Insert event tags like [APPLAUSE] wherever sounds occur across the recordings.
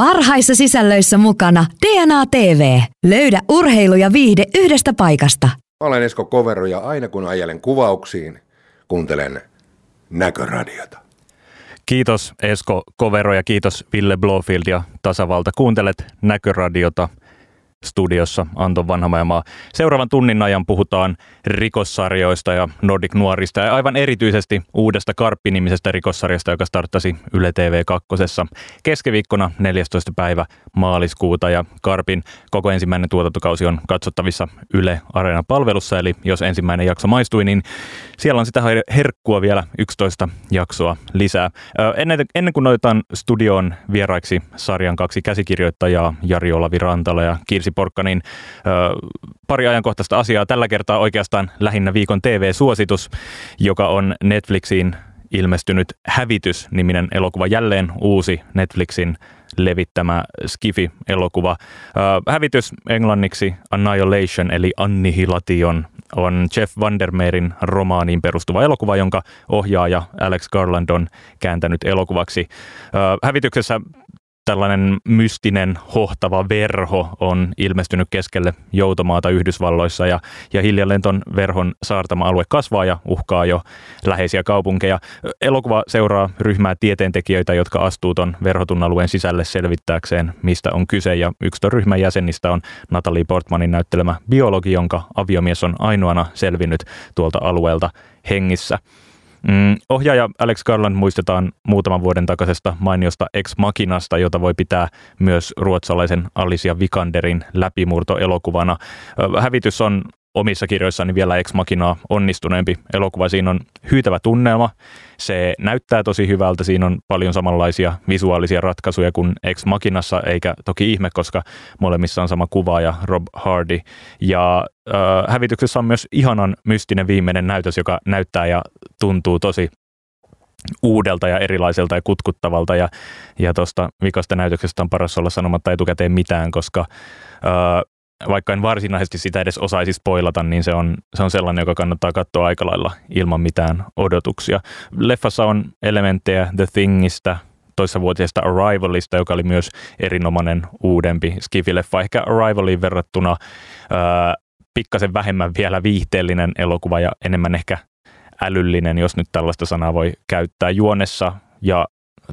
Parhaissa sisällöissä mukana DNA TV. Löydä urheilu ja viihde yhdestä paikasta. Mä olen Esko Kovero ja aina kun ajelen kuvauksiin, kuuntelen Näköradiota. Kiitos Esko Kovero ja kiitos Ville Blofield ja Tasavalta. Kuuntelet Näköradiota – studiossa Anton Vanhamäemaa. Seuraavan tunnin ajan puhutaan rikossarjoista ja Nordic Nuorista ja aivan erityisesti uudesta Karppi-nimisestä rikossarjasta, joka starttasi Yle TV 2. keskiviikkona 14. päivä maaliskuuta ja Karpin koko ensimmäinen tuotantokausi on katsottavissa Yle Areena palvelussa, eli jos ensimmäinen jakso maistui, niin siellä on sitä herkkua vielä 11 jaksoa lisää. Ennen, ennen kuin otetaan studioon vieraiksi sarjan kaksi käsikirjoittajaa, Jari Olavi Rantala ja Kirsi Kirsi Porkkanin ö, pari ajankohtaista asiaa. Tällä kertaa oikeastaan lähinnä viikon TV-suositus, joka on Netflixiin ilmestynyt Hävitys-niminen elokuva. Jälleen uusi Netflixin levittämä Skifi-elokuva. Hävitys englanniksi Annihilation eli Annihilation on Jeff Vandermeerin romaaniin perustuva elokuva, jonka ohjaaja Alex Garland on kääntänyt elokuvaksi. Hävityksessä tällainen mystinen hohtava verho on ilmestynyt keskelle joutomaata Yhdysvalloissa ja, ja hiljalleen ton verhon saartama alue kasvaa ja uhkaa jo läheisiä kaupunkeja. Elokuva seuraa ryhmää tieteentekijöitä, jotka astuu ton verhotun alueen sisälle selvittääkseen, mistä on kyse ja yksi ton ryhmän jäsenistä on Natalie Portmanin näyttelemä biologi, jonka aviomies on ainoana selvinnyt tuolta alueelta hengissä. Mm, ohjaaja Alex Garland muistetaan muutaman vuoden takaisesta mainiosta Ex Machinasta, jota voi pitää myös ruotsalaisen Alicia Vikanderin läpimurto-elokuvana. Hävitys on omissa kirjoissani vielä Ex Machinaa onnistuneempi elokuva. Siinä on hyytävä tunnelma, se näyttää tosi hyvältä, siinä on paljon samanlaisia visuaalisia ratkaisuja kuin Ex Machinassa, eikä toki ihme, koska molemmissa on sama kuva ja Rob Hardy. Ja äh, hävityksessä on myös ihanan mystinen viimeinen näytös, joka näyttää ja tuntuu tosi uudelta ja erilaiselta ja kutkuttavalta ja, ja tuosta vikasta näytöksestä on paras olla sanomatta etukäteen mitään, koska äh, vaikka en varsinaisesti sitä edes osaisi spoilata, niin se on, se on sellainen, joka kannattaa katsoa aika lailla ilman mitään odotuksia. Leffassa on elementtejä The Thingistä, toissavuotiaista Arrivalista, joka oli myös erinomainen uudempi Skifi-leffa. Ehkä Arrivaliin verrattuna ää, pikkasen vähemmän vielä viihteellinen elokuva ja enemmän ehkä älyllinen, jos nyt tällaista sanaa voi käyttää juonessa ja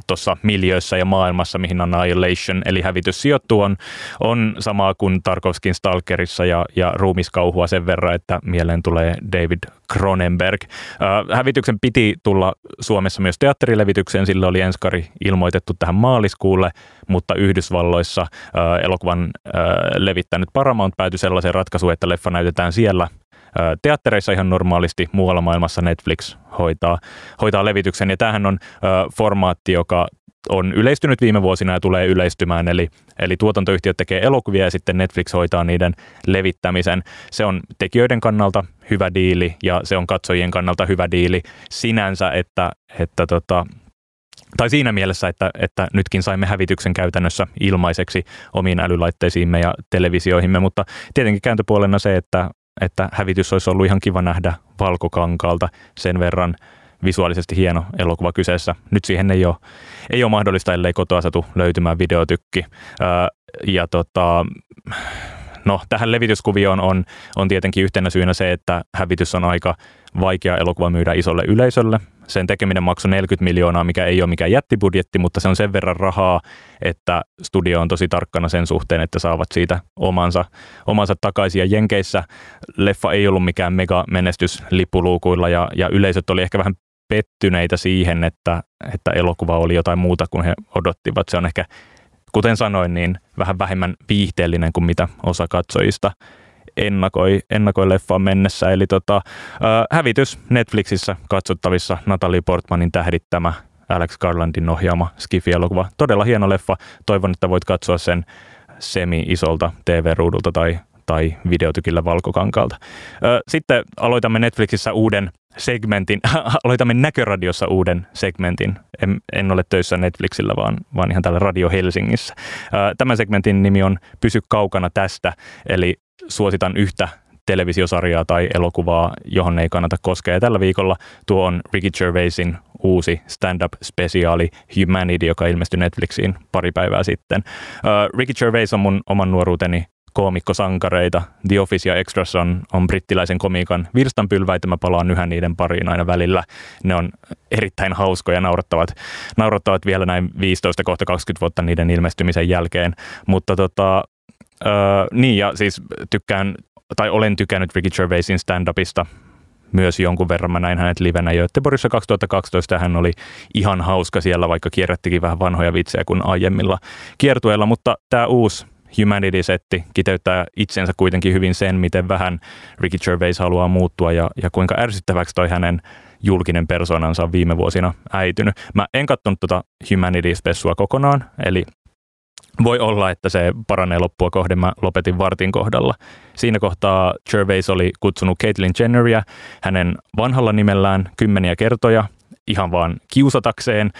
tuossa miljöissä ja maailmassa, mihin Annihilation eli hävitys sijoittuu, on, on samaa kuin Tarkovskin Stalkerissa ja, ja ruumiskauhua sen verran, että mieleen tulee David Cronenberg. Äh, hävityksen piti tulla Suomessa myös teatterilevitykseen, sillä oli enskari ilmoitettu tähän maaliskuulle, mutta Yhdysvalloissa äh, elokuvan äh, levittänyt Paramount päätyi sellaiseen ratkaisuun, että leffa näytetään siellä teattereissa ihan normaalisti, muualla maailmassa Netflix hoitaa, hoitaa levityksen. Ja tämähän on formaatti, joka on yleistynyt viime vuosina ja tulee yleistymään, eli, eli tuotantoyhtiöt tekee elokuvia ja sitten Netflix hoitaa niiden levittämisen. Se on tekijöiden kannalta hyvä diili ja se on katsojien kannalta hyvä diili sinänsä, että, että tota, tai siinä mielessä, että, että nytkin saimme hävityksen käytännössä ilmaiseksi omiin älylaitteisiimme ja televisioihimme, mutta tietenkin kääntöpuolena se, että että hävitys olisi ollut ihan kiva nähdä valkokankaalta sen verran visuaalisesti hieno elokuva kyseessä. Nyt siihen ei ole, ei ole mahdollista, ellei kotoa satu löytymään videotykki. ja tota, no, tähän levityskuvioon on, on tietenkin yhtenä syynä se, että hävitys on aika vaikea elokuva myydä isolle yleisölle. Sen tekeminen maksoi 40 miljoonaa, mikä ei ole mikään jättibudjetti, mutta se on sen verran rahaa, että studio on tosi tarkkana sen suhteen, että saavat siitä omansa, omansa takaisin. Ja Jenkeissä leffa ei ollut mikään mega menestys lippuluukuilla ja, ja yleisöt oli ehkä vähän pettyneitä siihen, että, että elokuva oli jotain muuta kuin he odottivat. Se on ehkä, kuten sanoin, niin vähän vähemmän viihteellinen kuin mitä osa katsojista ennakoi, ennakoi leffaan mennessä. Eli tota, äh, hävitys Netflixissä katsottavissa Natalie Portmanin tähdittämä Alex Garlandin ohjaama Skifi-elokuva. Todella hieno leffa. Toivon, että voit katsoa sen semi-isolta TV-ruudulta tai, tai videotykillä valkokankalta. Sitten aloitamme Netflixissä uuden segmentin, [LAUGHS] aloitamme Näköradiossa uuden segmentin. En, en ole töissä Netflixillä, vaan, vaan ihan täällä Radio Helsingissä. Tämän segmentin nimi on Pysy kaukana tästä, eli suositan yhtä televisiosarjaa tai elokuvaa, johon ei kannata koskea. Ja tällä viikolla tuo on Ricky Gervaisin uusi stand-up-spesiaali Humanity, joka ilmestyi Netflixiin pari päivää sitten. Uh, Ricky Gervais on mun oman nuoruuteni koomikkosankareita. The Office ja Extras on, on brittiläisen komiikan virstanpylväitä. Mä palaan yhä niiden pariin aina välillä. Ne on erittäin hauskoja, naurattavat, naurattavat vielä näin 15 kohta 20 vuotta niiden ilmestymisen jälkeen. Mutta tota, öö, niin ja siis tykkään, tai olen tykännyt Ricky Gervaisin stand-upista myös jonkun verran. Mä näin hänet livenä Göteborgissa 2012 ja hän oli ihan hauska siellä, vaikka kierrättikin vähän vanhoja vitsejä kuin aiemmilla kiertueilla, mutta tämä uusi Humanity-setti kiteyttää itsensä kuitenkin hyvin sen, miten vähän Ricky Gervais haluaa muuttua ja, ja kuinka ärsyttäväksi toi hänen julkinen persoonansa on viime vuosina äitynyt. Mä en katsonut tuota Humanity-spessua kokonaan, eli voi olla, että se paranee loppua kohden. Mä lopetin vartin kohdalla. Siinä kohtaa Gervais oli kutsunut Caitlyn Jenneria hänen vanhalla nimellään kymmeniä kertoja ihan vaan kiusatakseen.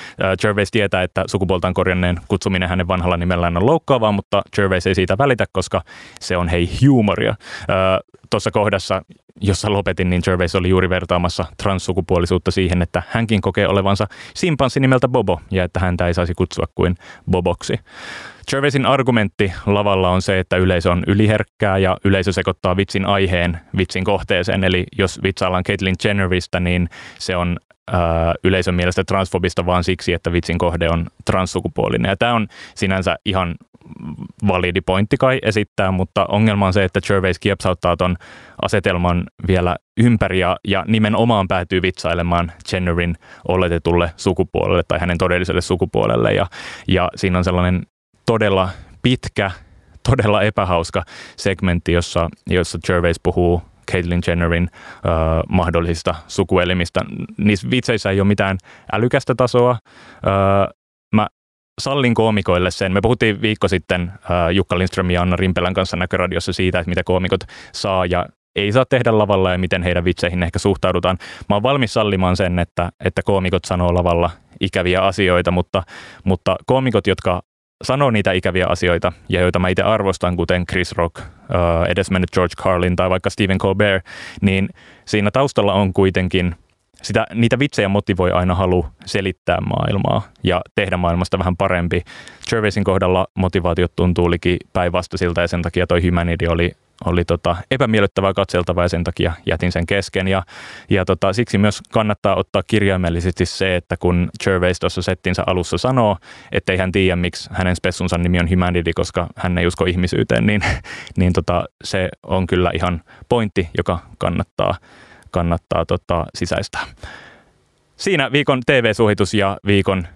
Gervais tietää, että sukupuoltaan korjanneen kutsuminen hänen vanhalla nimellään on loukkaavaa, mutta Gervais ei siitä välitä, koska se on hei huumoria. Tuossa kohdassa, jossa lopetin, niin Gervais oli juuri vertaamassa transsukupuolisuutta siihen, että hänkin kokee olevansa simpanssi nimeltä Bobo ja että häntä ei saisi kutsua kuin Boboksi. Gervaisin argumentti lavalla on se, että yleisö on yliherkkää ja yleisö sekoittaa vitsin aiheen vitsin kohteeseen. Eli jos vitsaillaan Caitlyn Jenneristä, niin se on yleisön mielestä transfobista vaan siksi, että vitsin kohde on transsukupuolinen. Ja tämä on sinänsä ihan validi pointti kai esittää, mutta ongelma on se, että Gervais kiepsauttaa ton asetelman vielä ympäri ja, ja nimenomaan päätyy vitsailemaan Jennerin oletetulle sukupuolelle tai hänen todelliselle sukupuolelle. Ja, ja siinä on sellainen todella pitkä, todella epähauska segmentti, jossa, jossa Gervais puhuu Caitlyn Jennerin uh, mahdollisista sukuelimistä. Niissä vitseissä ei ole mitään älykästä tasoa. Uh, mä sallin koomikoille sen. Me puhuttiin viikko sitten uh, Jukka Lindström ja Anna Rimpelän kanssa näköradiossa siitä, että mitä koomikot saa ja ei saa tehdä lavalla ja miten heidän vitseihin ehkä suhtaudutaan. Mä oon valmis sallimaan sen, että, että koomikot sanoo lavalla ikäviä asioita, mutta, mutta koomikot, jotka sanoo niitä ikäviä asioita ja joita mä itse arvostan, kuten Chris Rock, uh, edesmennyt George Carlin tai vaikka Stephen Colbert, niin siinä taustalla on kuitenkin sitä, niitä vitsejä motivoi aina halu selittää maailmaa ja tehdä maailmasta vähän parempi. Gervaisin kohdalla motivaatiot tuntuu liki päinvastaisilta ja sen takia toi Humanity oli oli tota epämiellyttävää katseltavaa ja sen takia jätin sen kesken. Ja, ja tota, siksi myös kannattaa ottaa kirjaimellisesti se, että kun Gervais tuossa settinsä alussa sanoo, että ei hän tiedä, miksi hänen spessunsa nimi on Humanity, koska hän ei usko ihmisyyteen, niin, [LAUGHS] niin tota, se on kyllä ihan pointti, joka kannattaa, kannattaa tota, sisäistää. Siinä viikon TV-suositus ja viikon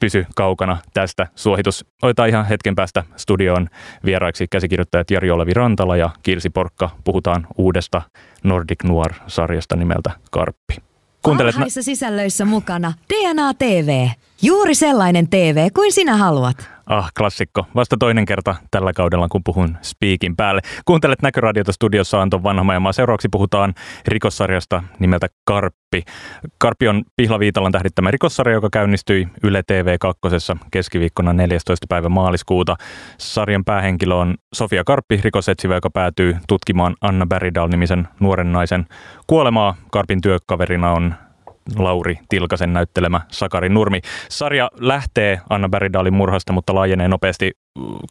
pysy kaukana tästä. Suositus otetaan ihan hetken päästä studioon vieraiksi käsikirjoittajat Jari Olevi Rantala ja Kirsi Porkka. Puhutaan uudesta Nordic Noir-sarjasta nimeltä Karppi. Kuuntelet... Parhaissa sisällöissä mukana DNA TV. Juuri sellainen TV kuin sinä haluat. Ah, klassikko. Vasta toinen kerta tällä kaudella, kun puhun Speakin päälle. Kuuntelet Näköradiota studiossa Anton Vanhamajamaa. Seuraavaksi puhutaan rikossarjasta nimeltä Karppi. Karppi on Pihla Viitalan tähdittämä rikossarja, joka käynnistyi Yle TV 2. keskiviikkona 14. päivä maaliskuuta. Sarjan päähenkilö on Sofia Karppi, rikosetsivä, joka päätyy tutkimaan Anna Berridal-nimisen nuoren naisen kuolemaa. Karpin työkaverina on Lauri Tilkasen näyttelemä Sakari Nurmi. Sarja lähtee Anna Berridalin murhasta, mutta laajenee nopeasti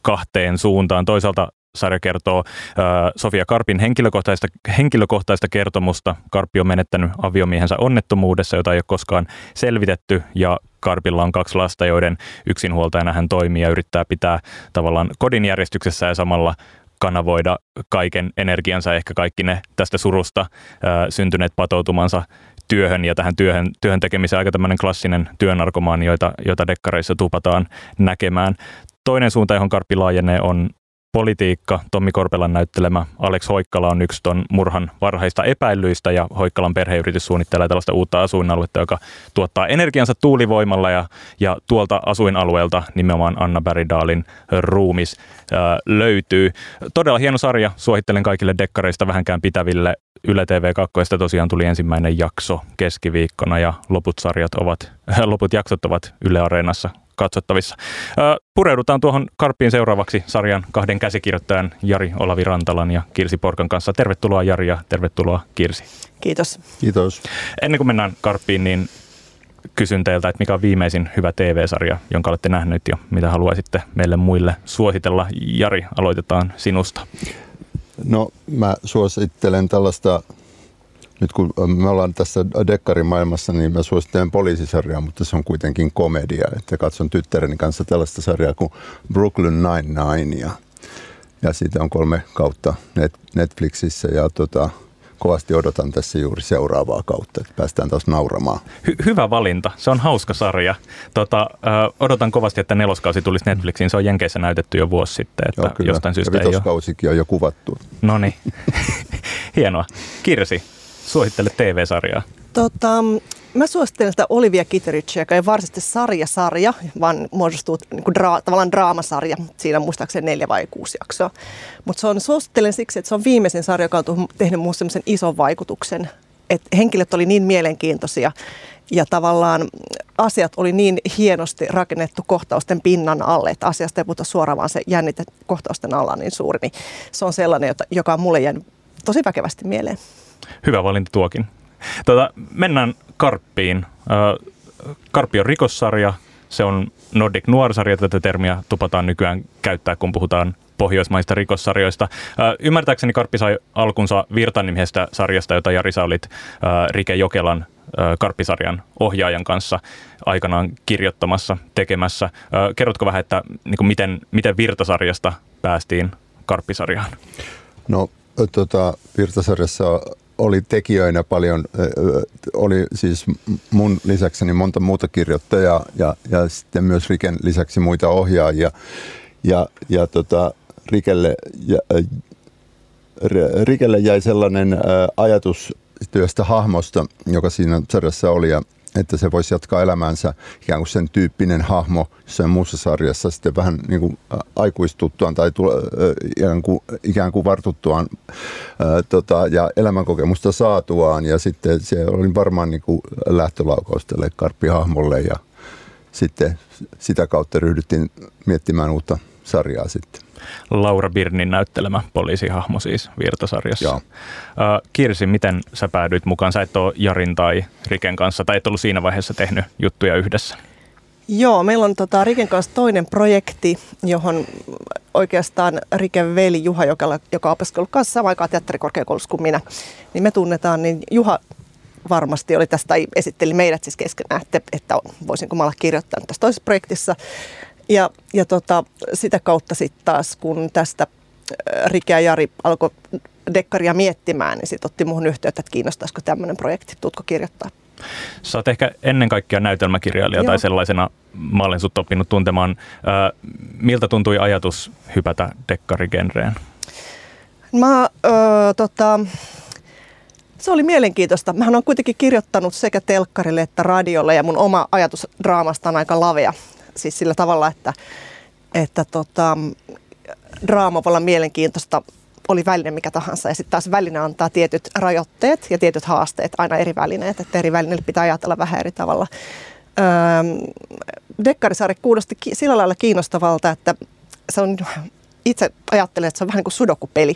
kahteen suuntaan. Toisaalta sarja kertoo äh, Sofia Karpin henkilökohtaista, henkilökohtaista kertomusta. Karppi on menettänyt aviomiehensä onnettomuudessa, jota ei ole koskaan selvitetty, ja Karpilla on kaksi lasta, joiden yksinhuoltajana hän toimii ja yrittää pitää tavallaan kodin järjestyksessä ja samalla kanavoida kaiken energiansa, ehkä kaikki ne tästä surusta äh, syntyneet patoutumansa työhön ja tähän työhön, työhön tekemiseen aika tämmöinen klassinen työnarkomaani, joita, joita dekkareissa tupataan näkemään. Toinen suunta, johon Karppi laajenee, on politiikka. Tommi Korpelan näyttelemä Alex Hoikkala on yksi ton murhan varhaista epäilyistä ja Hoikkalan perheyritys suunnittelee tällaista uutta asuinaluetta, joka tuottaa energiansa tuulivoimalla ja, ja tuolta asuinalueelta nimenomaan Anna Berridalin ruumis ää, löytyy. Todella hieno sarja, suosittelen kaikille dekkareista vähänkään pitäville Yle TV 2 tosiaan tuli ensimmäinen jakso keskiviikkona ja loput, sarjat ovat, loput jaksot ovat Yle Areenassa katsottavissa. Pureudutaan tuohon Karppiin seuraavaksi sarjan kahden käsikirjoittajan Jari Olavi Rantalan ja Kirsi Porkan kanssa. Tervetuloa Jari ja tervetuloa Kirsi. Kiitos. Kiitos. Ennen kuin mennään Karppiin, niin kysyn teiltä, että mikä on viimeisin hyvä TV-sarja, jonka olette nähnyt ja mitä haluaisitte meille muille suositella. Jari, aloitetaan sinusta. No mä suosittelen tällaista, nyt kun me ollaan tässä dekkarimaailmassa, niin mä suosittelen poliisisarjaa, mutta se on kuitenkin komedia. Että katson tyttäreni kanssa tällaista sarjaa kuin Brooklyn Nine-Nine ja, ja siitä on kolme kautta Netflixissä ja tota, kovasti odotan tässä juuri seuraavaa kautta, että päästään taas nauramaan. Hy- hyvä valinta. Se on hauska sarja. Tota, ö, odotan kovasti, että neloskausi tulisi Netflixiin. Se on Jenkeissä näytetty jo vuosi sitten, että Joo, kyllä. jostain syystä ja vitoskausikin on jo kuvattu. No niin, [LAUGHS] hienoa. Kirsi, suosittele TV-sarjaa. Tota, mä suosittelen sitä Olivia Kitterichia, joka ei varsinaisesti sarja-sarja, vaan muodostuu niin kuin dra- tavallaan draamasarja. Siinä muistaakseni neljä vai kuusi jaksoa. Mutta se on, suosittelen siksi, että se on viimeisin sarja, joka on tehnyt minusta sellaisen ison vaikutuksen. Että henkilöt oli niin mielenkiintoisia ja tavallaan asiat oli niin hienosti rakennettu kohtausten pinnan alle, että asiasta ei puhuta suoraan, vaan se jännite kohtausten alla on niin suuri. Niin se on sellainen, joka on mulle jäänyt tosi väkevästi mieleen. Hyvä valinta tuokin. Tuota, mennään Karppiin. Karppi on rikossarja, se on Nordic Noir-sarja, tätä termiä tupataan nykyään käyttää, kun puhutaan pohjoismaista rikossarjoista. Ymmärtääkseni Karppi sai alkunsa Virtanimisestä sarjasta, jota Jari olit Rike Jokelan Karppisarjan ohjaajan kanssa aikanaan kirjoittamassa, tekemässä. Kerrotko vähän, että niin kuin miten, miten Virtasarjasta päästiin Karppisarjaan? No tota, Virtasarjassa oli tekijöinä paljon, oli siis mun lisäkseni monta muuta kirjoittajaa ja, ja sitten myös Riken lisäksi muita ohjaajia. Ja, ja tota, Rikelle, ja, Rikelle jäi sellainen ajatus työstä hahmosta, joka siinä sarjassa oli ja että se voisi jatkaa elämäänsä ikään kuin sen tyyppinen hahmo jossain muussa sarjassa sitten vähän niin kuin aikuistuttuaan tai tule, ikään, kuin, ikään kuin vartuttuaan ää, tota, ja elämänkokemusta saatuaan. Ja sitten se oli varmaan niin kuin lähtölaukaus tälle karppihahmolle ja sitten sitä kautta ryhdyttiin miettimään uutta sarjaa sitten. Laura Birnin näyttelemä poliisihahmo siis Virtasarjassa. Joo. Kirsi, miten sä päädyit mukaan? Sä et ole Jarin tai Riken kanssa, tai et ollut siinä vaiheessa tehnyt juttuja yhdessä. Joo, meillä on tota, Riken kanssa toinen projekti, johon oikeastaan Riken veli Juha, joka, joka on opiskellut kanssa samaan aikaan teatterikorkeakoulussa kuin minä, niin me tunnetaan, niin Juha varmasti oli tästä, tai esitteli meidät siis keskenään, että, että voisinko mä olla kirjoittanut tässä toisessa projektissa. Ja, ja tota, sitä kautta sitten taas, kun tästä äh, Rike ja Jari alkoi dekkaria miettimään, niin sitten otti muuhun yhteyttä, että kiinnostaisiko tämmöinen projekti, tutko kirjoittaa. Sä oot ehkä ennen kaikkea näytelmäkirjailija Joo. tai sellaisena mä olen sut oppinut tuntemaan. Äh, miltä tuntui ajatus hypätä dekkarigenreen? Mä, äh, tota, se oli mielenkiintoista. Mähän on kuitenkin kirjoittanut sekä telkkarille että radiolle ja mun oma ajatus draamasta on aika lavea siis sillä tavalla, että, että tota, draama voi olla mielenkiintoista, oli väline mikä tahansa. Ja sitten taas väline antaa tietyt rajoitteet ja tietyt haasteet, aina eri välineet, että eri välineille pitää ajatella vähän eri tavalla. Öö, Dekkarisarja kuulosti sillä lailla kiinnostavalta, että se on itse ajattelen, että se on vähän kuin sudokupeli.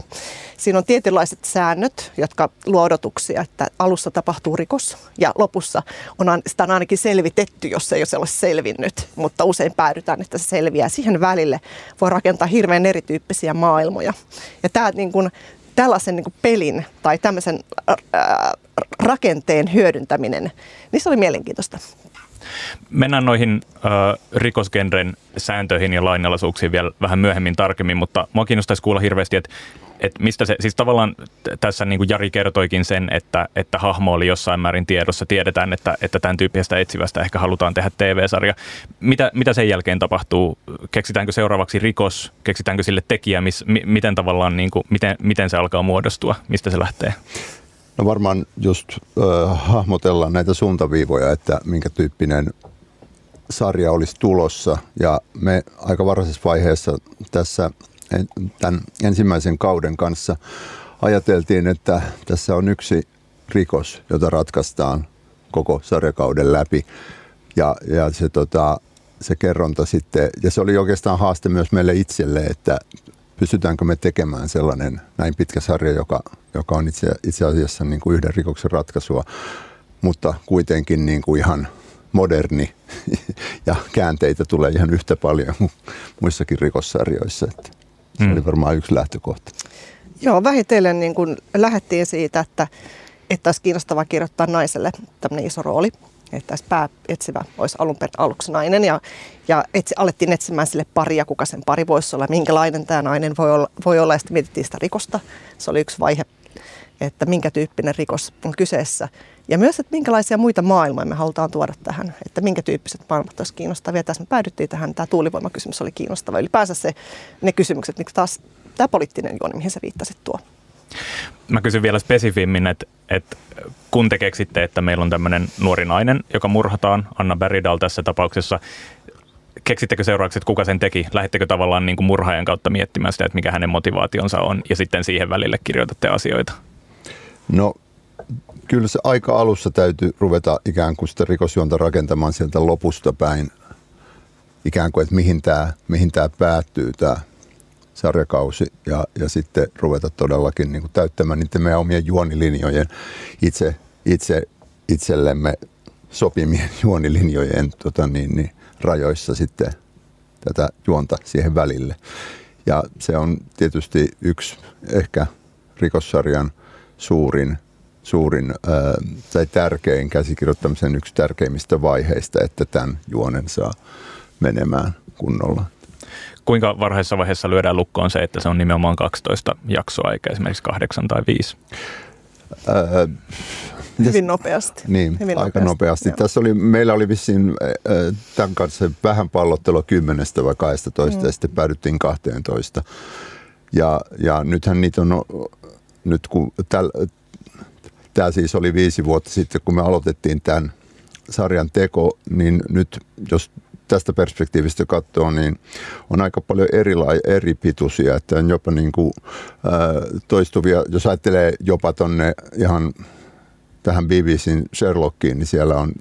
Siinä on tietynlaiset säännöt, jotka luo odotuksia, että alussa tapahtuu rikos ja lopussa on, sitä on ainakin selvitetty, jos se ei ole selvinnyt, mutta usein päädytään, että se selviää. Siihen välille voi rakentaa hirveän erityyppisiä maailmoja. Ja tämä niin kuin, tällaisen niin pelin tai tämmöisen ää, rakenteen hyödyntäminen, niin se oli mielenkiintoista. Mennään noihin äh, rikosgenren sääntöihin ja lainalaisuuksiin vielä vähän myöhemmin tarkemmin, mutta mua kiinnostaisi kuulla hirveästi, että että mistä se, siis tavallaan tässä niin kuin Jari kertoikin sen, että, että hahmo oli jossain määrin tiedossa, tiedetään, että, että tämän tyyppisestä etsivästä ehkä halutaan tehdä TV-sarja. Mitä, mitä sen jälkeen tapahtuu? Keksitäänkö seuraavaksi rikos? Keksitäänkö sille tekijä? Mis, mi, miten tavallaan, niin kuin, miten, miten se alkaa muodostua? Mistä se lähtee? No varmaan just äh, hahmotellaan näitä suuntaviivoja, että minkä tyyppinen sarja olisi tulossa. Ja me aika varhaisessa vaiheessa tässä tämän ensimmäisen kauden kanssa ajateltiin, että tässä on yksi rikos, jota ratkaistaan koko sarjakauden läpi. Ja, ja se, tota, se kerronta sitten, ja se oli oikeastaan haaste myös meille itselle, että pystytäänkö me tekemään sellainen näin pitkä sarja, joka, joka on itse, itse asiassa niin kuin yhden rikoksen ratkaisua, mutta kuitenkin niin kuin ihan moderni [LAUGHS] ja käänteitä tulee ihan yhtä paljon kuin muissakin rikossarjoissa. Että se mm. oli varmaan yksi lähtökohta. Joo, vähitellen niin kun lähdettiin siitä, että, että olisi kiinnostavaa kirjoittaa naiselle tämmöinen iso rooli. Että tässä pääetsivä olisi alun perin aluksi nainen ja, ja etsi, alettiin etsimään sille paria, kuka sen pari voisi olla, minkälainen tämä nainen voi olla, voi olla ja sitten mietittiin sitä rikosta. Se oli yksi vaihe, että minkä tyyppinen rikos on kyseessä. Ja myös, että minkälaisia muita maailmoja me halutaan tuoda tähän, että minkä tyyppiset maailmat olisi kiinnostavia. Tässä me päädyttiin tähän, tämä tuulivoimakysymys oli kiinnostava. Ylipäänsä se, ne kysymykset, miksi taas tämä poliittinen juoni, mihin sä viittasit tuo. Mä kysyn vielä spesifimmin, että, että kun te keksitte, että meillä on tämmöinen nuori nainen, joka murhataan, Anna Berridal tässä tapauksessa, keksittekö seuraavaksi, että kuka sen teki? Lähettekö tavallaan niin kuin murhaajan kautta miettimään sitä, että mikä hänen motivaationsa on, ja sitten siihen välille kirjoitatte asioita? No kyllä se aika alussa täytyy ruveta ikään kuin sitä rikosjuonta rakentamaan sieltä lopusta päin, ikään kuin, että mihin tämä, mihin tämä päättyy, tämä sarjakausi, ja, ja sitten ruveta todellakin niin kuin täyttämään niiden meidän omien juonilinjojen itse, itse itsellemme sopimien [LAUGHS] juonilinjojen tota niin, niin, rajoissa sitten tätä juonta siihen välille. Ja se on tietysti yksi ehkä rikossarjan suurin suurin tai tärkein käsikirjoittamisen yksi tärkeimmistä vaiheista, että tämän juonen saa menemään kunnolla. Kuinka varhaisessa vaiheessa lyödään lukkoon se, että se on nimenomaan 12 jaksoa eikä esimerkiksi 8 tai 5? Öö, Hyvin nopeasti. Niin, Hyvin aika nopeasti. nopeasti. Tässä oli, meillä oli vissiin tämän kanssa vähän pallottelua 10 vai 12 mm. ja sitten päädyttiin 12. Ja, ja nythän niitä on, nyt kun täl, Tämä siis oli viisi vuotta sitten, kun me aloitettiin tämän sarjan teko, niin nyt jos tästä perspektiivistä katsoo, niin on aika paljon erilai, eri pituisia, että on jopa niin kuin, ää, toistuvia, jos ajattelee jopa tonne ihan tähän BBCin Sherlockiin, niin siellä on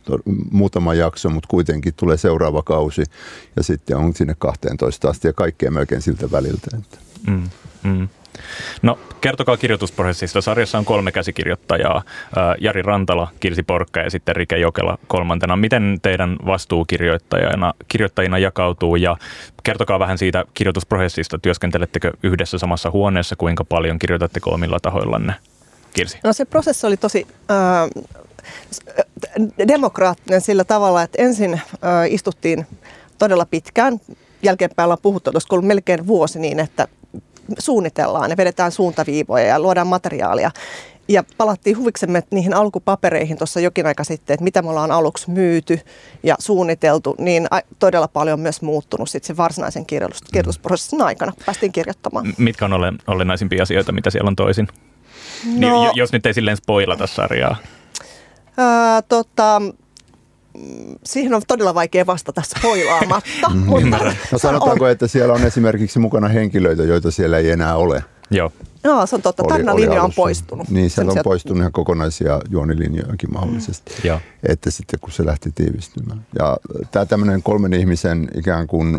muutama jakso, mutta kuitenkin tulee seuraava kausi ja sitten on sinne 12 asti ja kaikkea melkein siltä väliltä. Mm, mm. No kertokaa kirjoitusprosessista. Sarjassa on kolme käsikirjoittajaa, Jari Rantala, Kirsi Porkka ja sitten Rike Jokela kolmantena. Miten teidän vastuukirjoittajina kirjoittajina jakautuu ja kertokaa vähän siitä kirjoitusprosessista. Työskentelettekö yhdessä samassa huoneessa, kuinka paljon kirjoitatteko omilla tahoillanne? Kirsi. No se prosessi oli tosi äh, demokraattinen sillä tavalla, että ensin äh, istuttiin todella pitkään. Jälkeenpäin ollaan puhuttu, että ollut melkein vuosi niin, että suunnitellaan ja vedetään suuntaviivoja ja luodaan materiaalia. Ja palattiin huviksemme niihin alkupapereihin tuossa jokin aika sitten, että mitä me ollaan aluksi myyty ja suunniteltu, niin todella paljon on myös muuttunut sitten sen varsinaisen kirjoitus, kirjoitusprosessin aikana. Päästiin kirjoittamaan. Mitkä on olen, olennaisimpia asioita, mitä siellä on toisin? No, jos nyt ei silleen spoilata sarjaa. Ää, tota, siihen on todella vaikea vastata spoilaamatta. Mm. mutta no sanotaanko, on. että siellä on esimerkiksi mukana henkilöitä, joita siellä ei enää ole. Joo. Joo, se on totta. Tarinalinja on poistunut. Niin, siellä on poistunut ihan kokonaisia juonilinjojakin mahdollisesti. Mm. Joo. Että sitten kun se lähti tiivistymään. Ja tämä tämmöinen kolmen ihmisen ikään kuin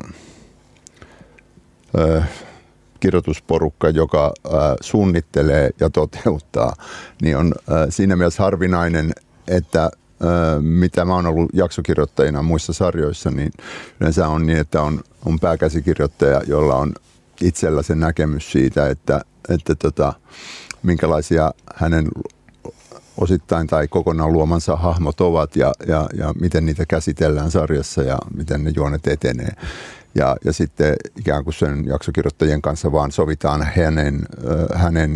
ö, kirjoitusporukka, joka ö, suunnittelee ja toteuttaa, niin on ö, siinä mielessä harvinainen, että mitä mä oon ollut jaksokirjoittajina muissa sarjoissa, niin yleensä on niin, että on, on pääkäsikirjoittaja, jolla on itsellä se näkemys siitä, että, että tota, minkälaisia hänen osittain tai kokonaan luomansa hahmot ovat ja, ja, ja miten niitä käsitellään sarjassa ja miten ne juonet etenee. Ja, ja sitten ikään kuin sen jaksokirjoittajien kanssa vaan sovitaan hänen, hänen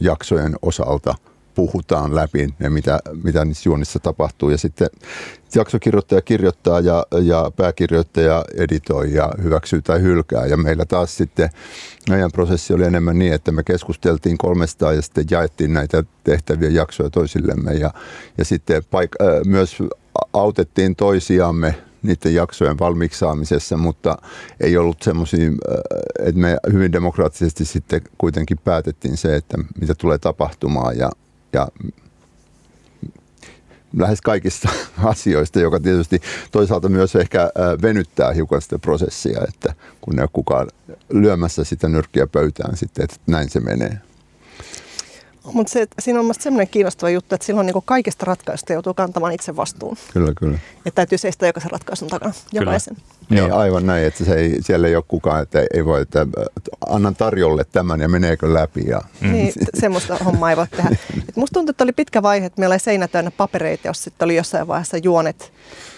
jaksojen osalta – puhutaan läpi ja mitä, mitä niissä juonissa tapahtuu. Ja sitten jaksokirjoittaja kirjoittaa ja, ja pääkirjoittaja editoi ja hyväksyy tai hylkää. Ja meillä taas sitten meidän prosessi oli enemmän niin, että me keskusteltiin kolmesta ja sitten jaettiin näitä tehtäviä jaksoja toisillemme. Ja, ja sitten paik- äh, myös autettiin toisiamme niiden jaksojen valmiiksi saamisessa, mutta ei ollut semmoisia, äh, että me hyvin demokraattisesti sitten kuitenkin päätettiin se, että mitä tulee tapahtumaan ja, ja lähes kaikista [LAUGHS] asioista, joka tietysti toisaalta myös ehkä venyttää hiukan sitä prosessia, että kun ne on kukaan lyömässä sitä nyrkkiä pöytään sitten, että näin se menee. Mutta se, siinä on mielestäni sellainen kiinnostava juttu, että silloin niin kaikista ratkaisusta joutuu kantamaan itse vastuun. Kyllä, kyllä. Ja täytyy seistä jokaisen ratkaisun takana, jokaisen. Niin, aivan näin, että se ei, siellä ei ole kukaan, että ei voi, että annan tarjolle tämän ja meneekö läpi. Ja... Mm. Niin, semmoista hommaa ei voi tehdä. [LAUGHS] Et musta tuntuu, että oli pitkä vaihe, että meillä oli seinä täynnä papereita, jos sitten oli jossain vaiheessa juonet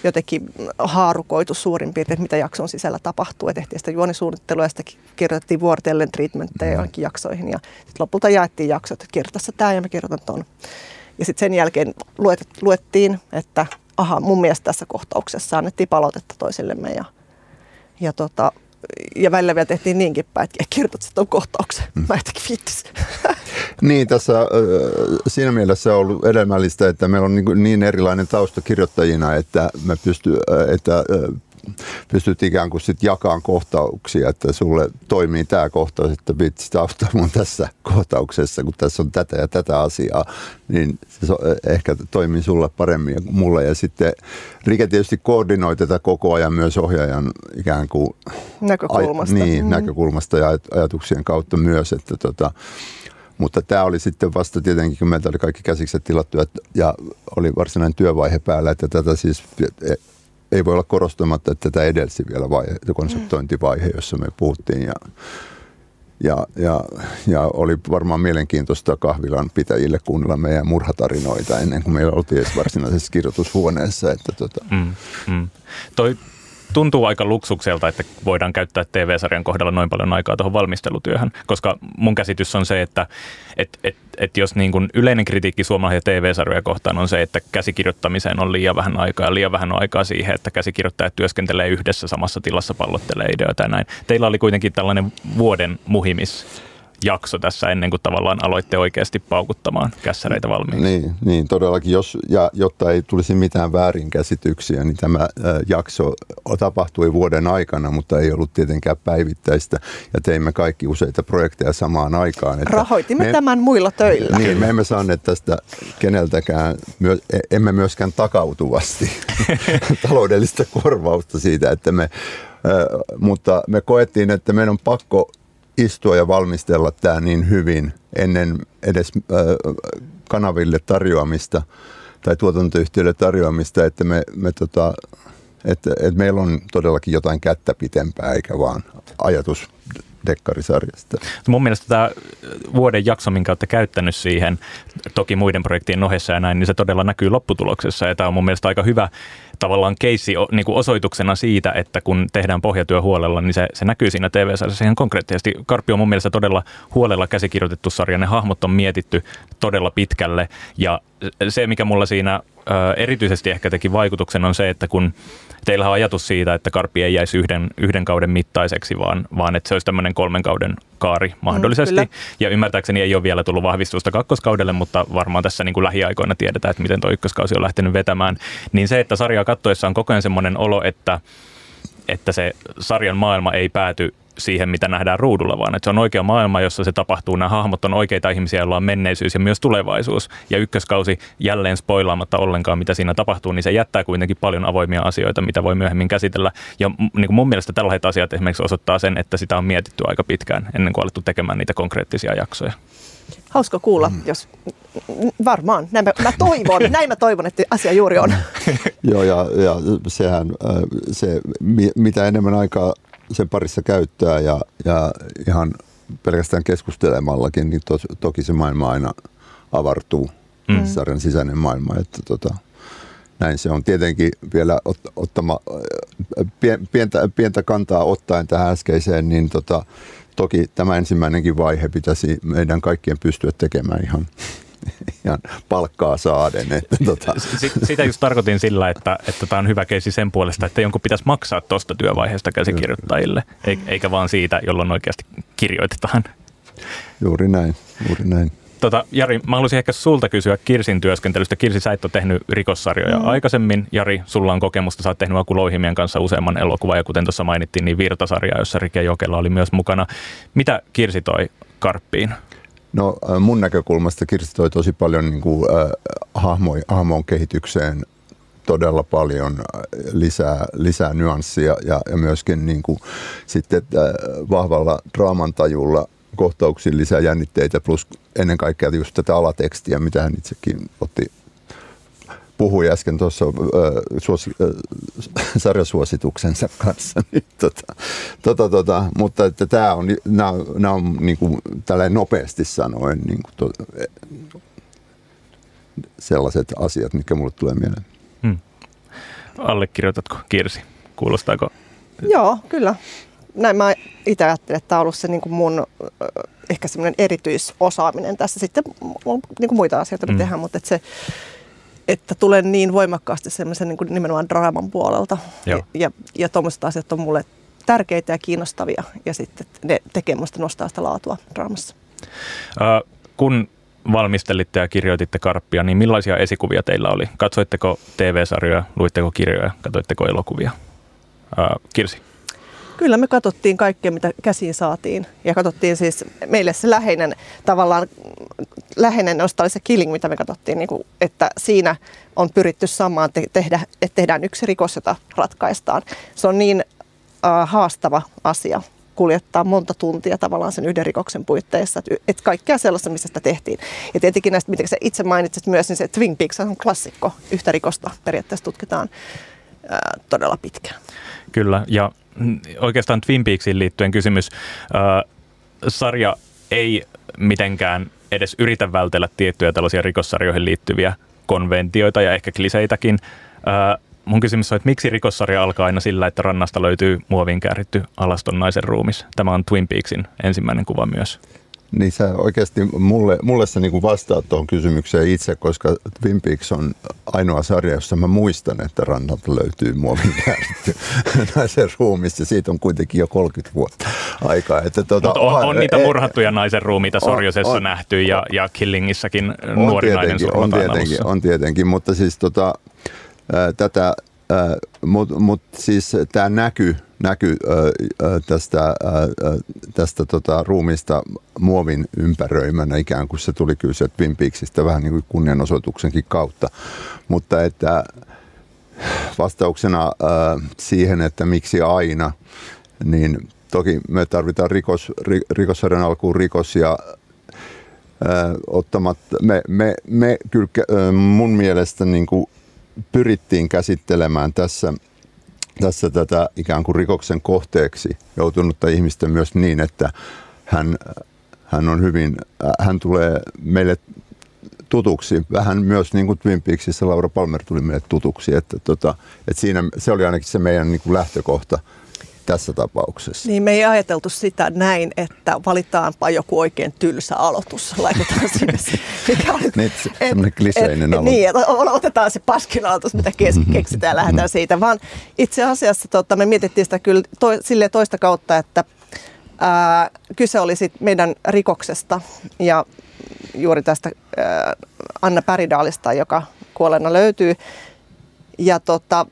jotenkin haarukoitu suurin piirtein, että mitä jakson sisällä tapahtuu. Ja tehtiin sitä juonisuunnittelua ja sitten kirjoitettiin vuorotellen treatmentteja mm. johonkin jaksoihin. Ja sitten lopulta jaettiin jaksot, että kirjoita tämä ja mä kirjoitan ton. Ja sitten sen jälkeen luet, luettiin, että aha, mun mielestä tässä kohtauksessa annettiin palautetta toisillemme ja, ja tota, ja välillä vielä tehtiin niinkin päin, että kirjoitat sitten kohtauksen. Mm. Mä jotenkin fiittis. [LAUGHS] niin, tässä siinä mielessä on ollut edelmällistä, että meillä on niin, niin erilainen tausta kirjoittajina, että me pystyy, että pystyt ikään kuin sit jakamaan kohtauksia, että sulle toimii tämä kohtaus, että vitsi, auttaa mun tässä kohtauksessa, kun tässä on tätä ja tätä asiaa, niin se ehkä toimii sulle paremmin kuin mulle. Ja sitten Rike tietysti koordinoi tätä koko ajan myös ohjaajan ikään kuin näkökulmasta, Ai, niin, mm. näkökulmasta ja ajatuksien kautta myös, että tota, mutta tämä oli sitten vasta tietenkin, kun meiltä oli kaikki käsikset tilattu ja oli varsinainen työvaihe päällä, että tätä siis ei voi olla korostamatta, että tätä edelsi vielä vaihe, konseptointivaihe, jossa me puhuttiin ja, ja, ja, ja oli varmaan mielenkiintoista kahvilan pitäjille kuunnella meidän murhatarinoita ennen kuin meillä oltiin edes varsinaisessa kirjoitushuoneessa. Että tota. mm, mm. Toi tuntuu aika luksukselta, että voidaan käyttää TV-sarjan kohdalla noin paljon aikaa tuohon valmistelutyöhön, koska mun käsitys on se, että et, et, et jos niin kuin yleinen kritiikki suomalaisia TV-sarjoja kohtaan on se, että käsikirjoittamiseen on liian vähän aikaa ja liian vähän aikaa siihen, että käsikirjoittajat työskentelee yhdessä samassa tilassa, pallottelee ideoita ja näin. Teillä oli kuitenkin tällainen vuoden muhimis jakso tässä ennen kuin tavallaan aloitte oikeasti paukuttamaan kässäreitä valmiiksi. Niin, niin todellakin. Jos, ja jotta ei tulisi mitään väärinkäsityksiä, niin tämä jakso tapahtui vuoden aikana, mutta ei ollut tietenkään päivittäistä. Ja teimme kaikki useita projekteja samaan aikaan. Että Rahoitimme me, tämän muilla töillä. Niin, me emme saaneet tästä keneltäkään, myö, emme myöskään takautuvasti [LAUGHS] taloudellista korvausta siitä, että me mutta me koettiin, että meidän on pakko istua ja valmistella tämä niin hyvin ennen edes kanaville tarjoamista tai tuotantoyhtiöille tarjoamista, että me, me tota, että, että meillä on todellakin jotain kättä pitempää, eikä vaan ajatus dekkarisarjasta. Mun mielestä tämä vuoden jakso, minkä olette käyttänyt siihen, toki muiden projektien ohessa ja näin, niin se todella näkyy lopputuloksessa. Ja tämä on mun mielestä aika hyvä tavallaan keissi niin kuin osoituksena siitä, että kun tehdään pohjatyö huolella, niin se, se näkyy siinä TV-sarjassa ihan konkreettisesti. Karppi on mun mielestä todella huolella käsikirjoitettu sarja, ne hahmot on mietitty todella pitkälle ja se, mikä mulla siinä erityisesti ehkä teki vaikutuksen on se, että kun teillä on ajatus siitä, että karppi ei jäisi yhden, yhden kauden mittaiseksi, vaan, vaan että se olisi tämmöinen kolmen kauden kaari mahdollisesti. Mm, ja ymmärtääkseni ei ole vielä tullut vahvistusta kakkoskaudelle, mutta varmaan tässä niin kuin lähiaikoina tiedetään, että miten tuo ykköskausi on lähtenyt vetämään. Niin se, että sarjaa kattoessa on koko ajan semmoinen olo, että että se sarjan maailma ei pääty siihen, mitä nähdään ruudulla, vaan että se on oikea maailma, jossa se tapahtuu. Nämä hahmot on oikeita ihmisiä, joilla on menneisyys ja myös tulevaisuus. Ja ykköskausi jälleen spoilaamatta ollenkaan, mitä siinä tapahtuu, niin se jättää kuitenkin paljon avoimia asioita, mitä voi myöhemmin käsitellä. Ja niin kuin mun mielestä tällaiset asiat esimerkiksi osoittaa sen, että sitä on mietitty aika pitkään ennen kuin alettu tekemään niitä konkreettisia jaksoja. Hauska kuulla, mm. jos varmaan. Näin mä, mä toivon, näin mä toivon, että asia juuri on. [LAUGHS] Joo, ja, ja sehän, se, mitä enemmän aikaa sen parissa käyttää ja, ja ihan pelkästään keskustelemallakin, niin to, toki se maailma aina avartuu, mm. sarjan sisäinen maailma. Että tota, näin se on tietenkin vielä ot, ottama, pientä, pientä kantaa ottaen tähän äskeiseen, niin tota, toki tämä ensimmäinenkin vaihe pitäisi meidän kaikkien pystyä tekemään ihan [LAUGHS] ihan palkkaa saaden. Että tota. Sitä just tarkoitin sillä, että, että tämä on hyvä keisi sen puolesta, että jonkun pitäisi maksaa tuosta työvaiheesta käsikirjoittajille, eikä vaan siitä, jolloin oikeasti kirjoitetaan. Juuri näin, juuri näin. Tota, Jari, mä haluaisin ehkä sulta kysyä Kirsin työskentelystä. Kirsi, sä et ole tehnyt rikossarjoja mm. aikaisemmin. Jari, sulla on kokemusta, sä oot tehnyt Aku Louhimien kanssa useamman elokuvan ja kuten tuossa mainittiin, niin Virtasarja, jossa Rike Jokela oli myös mukana. Mitä Kirsi toi Karppiin? No mun näkökulmasta Kirsi toi tosi paljon niin kuin, äh, hahmo, hahmon kehitykseen todella paljon lisää, lisää nyanssia ja, ja myöskin niin kuin, sitten äh, vahvalla draamantajulla kohtauksiin lisää jännitteitä plus ennen kaikkea just tätä alatekstiä, mitä hän itsekin otti puhui äsken tuossa äh, suosi, äh, [LAUGHS] sarjasuosituksensa kanssa. [LAUGHS] Niin, tota, tota, tota, mutta että tämä on, nämä, nämä on niin kuin, nopeasti sanoen niin kuin, to, sellaiset asiat, mitkä mulle tulee mieleen. Hmm. Allekirjoitatko Kirsi? Kuulostaako? Joo, kyllä. Näin mä itse ajattelen, että tämä on ollut se niin kuin mun ehkä semmoinen erityisosaaminen tässä. Sitten on niin kuin muita asioita, mitä mm. tehdään, mutta että se, että tulen niin voimakkaasti semmoisen niin kuin nimenomaan draaman puolelta. Joo. Ja, ja, ja tuommoiset asiat on mulle tärkeitä ja kiinnostavia ja sitten ne tekee musta nostaa sitä laatua draamassa. Uh, kun valmistelitte ja kirjoititte Karppia, niin millaisia esikuvia teillä oli? Katsoitteko TV-sarjoja, luitteko kirjoja, katsoitteko elokuvia? Uh, Kirsi. Kyllä me katsottiin kaikkea, mitä käsiin saatiin. Ja katsottiin siis meille se läheinen tavallaan, läheinen josta oli se killing, mitä me katsottiin, niin kuin, että siinä on pyritty samaan te- tehdä, että tehdään yksi rikos, jota ratkaistaan. Se on niin äh, haastava asia kuljettaa monta tuntia tavallaan sen yhden rikoksen puitteissa. Että et kaikkea sellaista, missä sitä tehtiin. Ja tietenkin näistä, mitä sä itse mainitsit myös, niin se Twin Peaks on klassikko. Yhtä rikosta periaatteessa tutkitaan ää, todella pitkään. Kyllä, ja oikeastaan Twin Peaksiin liittyen kysymys. Ää, sarja ei mitenkään edes yritä vältellä tiettyjä tällaisia rikossarjoihin liittyviä konventioita ja ehkä kliseitäkin. Ää, mun kysymys on, että miksi rikossarja alkaa aina sillä, että rannasta löytyy muovin kääritty alaston naisen ruumis? Tämä on Twin Peaksin ensimmäinen kuva myös. Niin sä oikeasti mulle, mulle sä niin vastaat tuohon kysymykseen itse, koska Twin Peaks on ainoa sarja, jossa mä muistan, että rannalta löytyy muovin kääritty [LAUGHS] naisen ruumista. Siitä on kuitenkin jo 30 vuotta aikaa. Että tuota, on, on, niitä murhattuja naisen ruumiita Sorjosessa on, nähty ja, ja Killingissäkin nuori nainen on tietenkin, on tietenkin, mutta siis tota, ää, tätä, mutta mut siis tämä näky näky tästä, tästä tota, ruumista muovin ympäröimänä ikään kuin se tuli kyllä sieltä Twin Peaksista vähän niin kuin kunnianosoituksenkin kautta. Mutta että vastauksena siihen, että miksi aina, niin toki me tarvitaan rikos, rikossarjan alkuun rikos ja ottamatta, me, me, me kyllä mun mielestä niin kuin pyrittiin käsittelemään tässä – tässä tätä ikään kuin rikoksen kohteeksi joutunutta ihmistä myös niin, että hän, hän on hyvin, hän tulee meille tutuksi. Vähän myös niin kuin Twin Peaksissa Laura Palmer tuli meille tutuksi, että, tota, että siinä se oli ainakin se meidän niin kuin lähtökohta tässä tapauksessa. Niin me ei ajateltu sitä näin, että valitaanpa joku oikein tylsä aloitus. Laitetaan sinne se, mikä oli, niin, semmoinen kliseinen aloitus. Niin, otetaan se paskin aloitus, mitä mhm. keksitään ja lähdetään mhm. siitä. Vaan itse asiassa tota, me mietittiin sitä kyllä to, sille toista kautta, että ää, kyse oli sit meidän rikoksesta ja juuri tästä ää, Anna Päridaalista, joka kuolleena löytyy. Ja tota,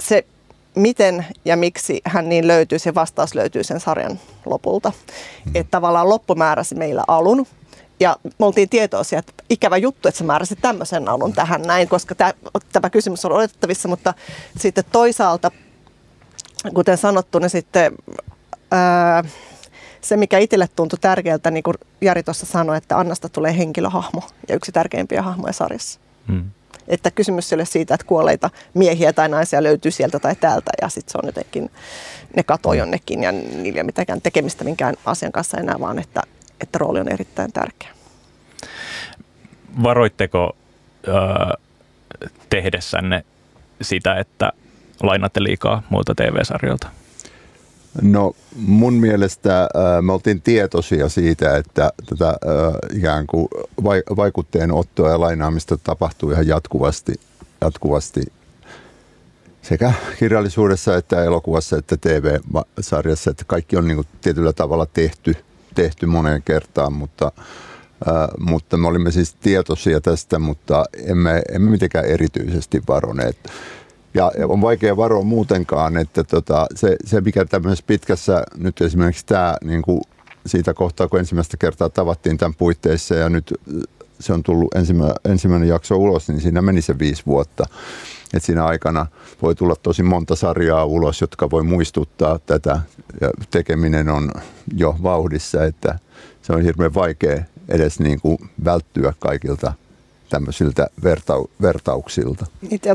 se miten ja miksi hän niin löytyy, se vastaus löytyy sen sarjan lopulta. Mm. Että tavallaan loppu määräsi meillä alun. Ja me oltiin tietoisia, että ikävä juttu, että se määräsi tämmöisen alun tähän näin, koska tämä, tämä kysymys on oletettavissa, mutta sitten toisaalta, kuten sanottu, niin sitten ää, se, mikä itselle tuntui tärkeältä, niin kuin Jari tuossa sanoi, että Annasta tulee henkilöhahmo ja yksi tärkeimpiä hahmoja sarjassa. Hmm. Että kysymys ei ole siitä, että kuolleita miehiä tai naisia löytyy sieltä tai täältä ja sitten se on jotenkin, ne katoo jonnekin ja niillä ei ole mitään tekemistä minkään asian kanssa enää, vaan että, että rooli on erittäin tärkeä. Varoitteko äh, tehdessänne sitä, että lainatte liikaa muilta TV-sarjoilta? No mun mielestä me oltiin tietoisia siitä, että tätä ikään kuin vaikutteen ottoa ja lainaamista tapahtuu ihan jatkuvasti, jatkuvasti sekä kirjallisuudessa että elokuvassa että TV-sarjassa, että kaikki on niin kuin tietyllä tavalla tehty, tehty moneen kertaan, mutta mutta me olimme siis tietoisia tästä, mutta emme, emme mitenkään erityisesti varoneet. Ja on vaikea varoa muutenkaan, että tota, se, se, mikä tämmöisessä pitkässä, nyt esimerkiksi tämä niin kuin siitä kohtaa, kun ensimmäistä kertaa tavattiin tämän puitteissa ja nyt se on tullut ensimmä, ensimmäinen jakso ulos, niin siinä meni se viisi vuotta. Et siinä aikana voi tulla tosi monta sarjaa ulos, jotka voi muistuttaa tätä ja tekeminen on jo vauhdissa, että se on hirveän vaikea edes niin kuin välttyä kaikilta tämmöisiltä vertau- vertauksilta.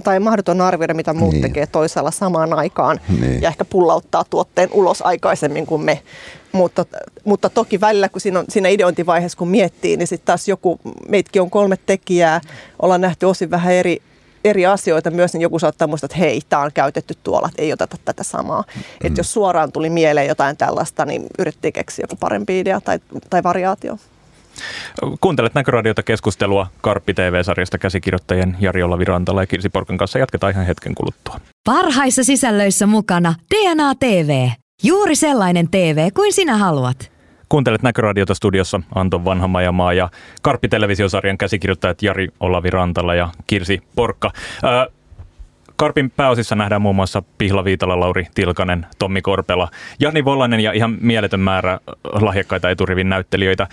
Tai mahdoton arvioida, mitä muut niin. tekee toisella samaan aikaan niin. ja ehkä pullauttaa tuotteen ulos aikaisemmin kuin me. Mutta, mutta toki välillä, kun siinä, on, siinä ideointivaiheessa kun miettii, niin sitten taas joku, meitkin on kolme tekijää, ollaan nähty osin vähän eri, eri asioita myös, niin joku saattaa muistaa, että hei, tämä on käytetty tuolla, että ei oteta tätä samaa. Mm. Että jos suoraan tuli mieleen jotain tällaista, niin yritti keksiä joku parempi idea tai, tai variaatio. Kuuntelet Näköradiota keskustelua Karppi TV-sarjasta käsikirjoittajien Jari Olavi Rantala ja Kirsi Porkan kanssa. Jatketaan ihan hetken kuluttua. Parhaissa sisällöissä mukana DNA TV. Juuri sellainen TV kuin sinä haluat. Kuuntelet Näköradiota studiossa Anton Vanhamajamaa ja Karppi-televisiosarjan käsikirjoittajat Jari Olavi Rantala ja Kirsi Porkka. Öö, Karpin pääosissa nähdään muun muassa Pihla Viitala, Lauri Tilkanen, Tommi Korpela, Jani Volanen ja ihan mieletön määrä lahjakkaita eturivin näyttelijöitä.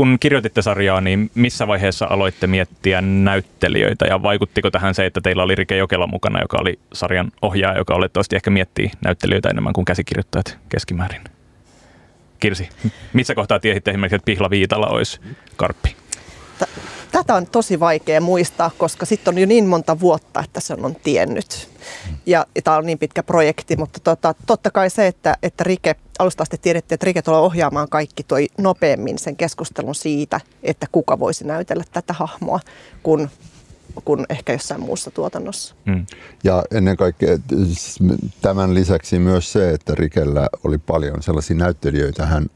Kun kirjoititte sarjaa, niin missä vaiheessa aloitte miettiä näyttelijöitä ja vaikuttiko tähän se, että teillä oli Rike Jokela mukana, joka oli sarjan ohjaaja, joka olettavasti ehkä miettii näyttelijöitä enemmän kuin käsikirjoittajat keskimäärin? Kirsi, missä kohtaa tiesitte esimerkiksi, että Pihla Viitala olisi Karppi? Tätä on tosi vaikea muistaa, koska sitten on jo niin monta vuotta, että se on tiennyt. Ja, ja tämä on niin pitkä projekti, mutta tota, totta kai se, että, että Rike, alusta asti tiedettiin, että Rike tulee ohjaamaan kaikki, toi nopeammin sen keskustelun siitä, että kuka voisi näytellä tätä hahmoa, kun kuin ehkä jossain muussa tuotannossa. Mm. Ja ennen kaikkea siis tämän lisäksi myös se, että Rikellä oli paljon sellaisia näyttelijöitä, hän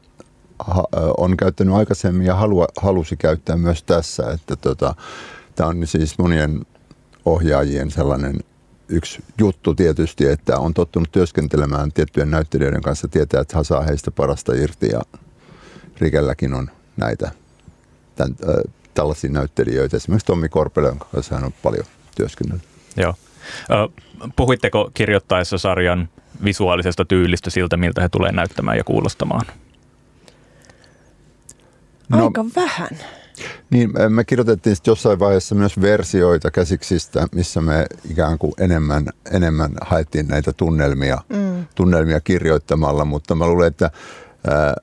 on käyttänyt aikaisemmin ja halua, halusi käyttää myös tässä. Että tota, tämä on siis monien ohjaajien sellainen yksi juttu tietysti, että on tottunut työskentelemään tiettyjen näyttelijöiden kanssa, tietää, että hän saa heistä parasta irti ja Rikelläkin on näitä tämän, äh, tällaisia näyttelijöitä. Esimerkiksi Tommi Korpele, jonka kanssa hän on paljon työskennellyt. Joo. Puhuitteko kirjoittaessa sarjan visuaalisesta tyylistä siltä, miltä he tulee näyttämään ja kuulostamaan? No, Aika vähän. Niin, me kirjoitettiin jossain vaiheessa myös versioita käsiksistä, missä me ikään kuin enemmän, enemmän haettiin näitä tunnelmia, mm. tunnelmia kirjoittamalla, mutta mä luulen, että ää,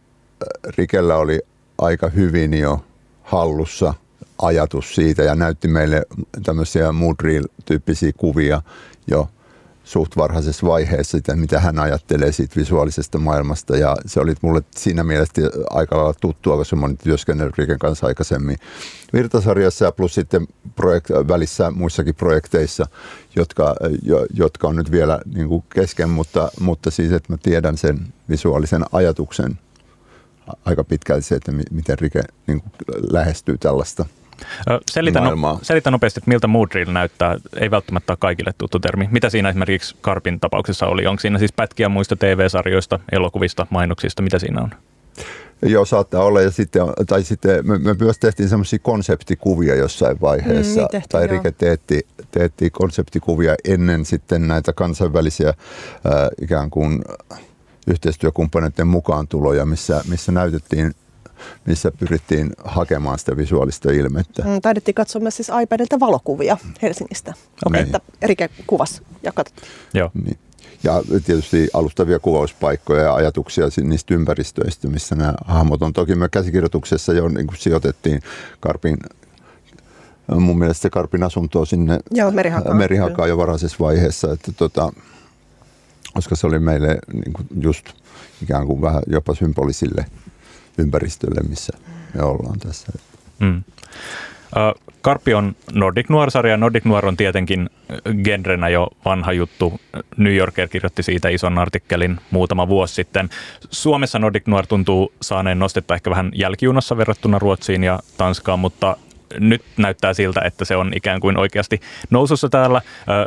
Rikellä oli aika hyvin jo hallussa ajatus siitä ja näytti meille tämmöisiä mood tyyppisiä kuvia jo – suht varhaisessa vaiheessa sitä, mitä hän ajattelee siitä visuaalisesta maailmasta. Ja se oli mulle siinä mielessä aika lailla tuttua, koska mä olin työskennellyt Riken kanssa aikaisemmin Virtasarjassa ja plus sitten projekt- välissä muissakin projekteissa, jotka, jo, jotka on nyt vielä niin kuin kesken, mutta, mutta siis, että mä tiedän sen visuaalisen ajatuksen aika pitkälti se, että miten Rike niin kuin lähestyy tällaista – Selitä, no, selitä nopeasti, että miltä mood reel näyttää. Ei välttämättä ole kaikille tuttu termi. Mitä siinä esimerkiksi Karpin tapauksessa oli? Onko siinä siis pätkiä muista TV-sarjoista, elokuvista, mainoksista? Mitä siinä on? Joo, saattaa olla. Ja sitten, tai sitten me, me myös tehtiin semmoisia konseptikuvia jossain vaiheessa. Mm, niin tai Rike teetti, teetti konseptikuvia ennen sitten näitä kansainvälisiä äh, ikään kuin yhteistyökumppaneiden mukaan tuloja, missä, missä näytettiin missä pyrittiin hakemaan sitä visuaalista ilmettä. Mm, taidettiin katsoa myös siis iPadilta valokuvia Helsingistä, okay. että Rike kuvas ja katsottiin. Joo. Niin. Ja tietysti alustavia kuvauspaikkoja ja ajatuksia niistä ympäristöistä, missä nämä hahmot on. Toki me käsikirjoituksessa jo niin kuin sijoitettiin Karpin mun mielestä Karpin asuntoa sinne Joo, merihakaan, merihakaan jo varhaisessa vaiheessa, että tota, koska se oli meille niin kuin just ikään kuin vähän jopa symbolisille ympäristölle, missä me ollaan tässä. Mm. Karppi on Nordic Noir-sarja. Nordic Noir on tietenkin genrenä jo vanha juttu. New Yorker kirjoitti siitä ison artikkelin muutama vuosi sitten. Suomessa Nordic Noir tuntuu saaneen nostetta ehkä vähän jälkijunassa verrattuna Ruotsiin ja Tanskaan, mutta nyt näyttää siltä, että se on ikään kuin oikeasti nousussa täällä.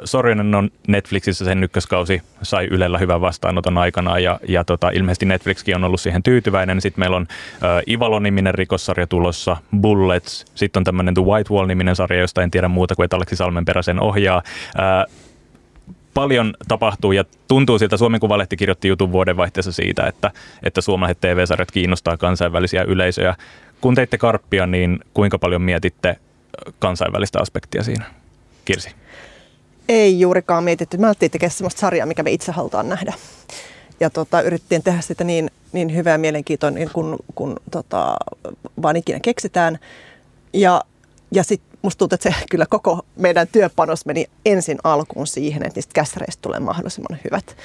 Sorjonen on Netflixissä sen ykköskausi, sai Ylellä hyvän vastaanoton aikana ja, ja tota, ilmeisesti Netflixkin on ollut siihen tyytyväinen. Sitten meillä on Ivalo-niminen rikossarja tulossa, Bullets, sitten on tämmöinen The White Wall-niminen sarja, josta en tiedä muuta kuin, että Aleksi Salmenperä ohjaa paljon tapahtuu ja tuntuu siltä, Suomen Kuvalehti kirjoitti jutun vuodenvaihteessa siitä, että, että suomalaiset TV-sarjat kiinnostaa kansainvälisiä yleisöjä. Kun teitte Karppia, niin kuinka paljon mietitte kansainvälistä aspektia siinä? Kirsi. Ei juurikaan mietitty. Me alettiin tekemään sellaista sarjaa, mikä me itse halutaan nähdä. Ja tota, yritettiin tehdä sitä niin, niin hyvää ja mielenkiintoinen, kun, kun tota, vaan ikinä keksitään. Ja, ja sitten musta tuntuu, että se kyllä koko meidän työpanos meni ensin alkuun siihen, että niistä kässäreistä tulee mahdollisimman hyvät.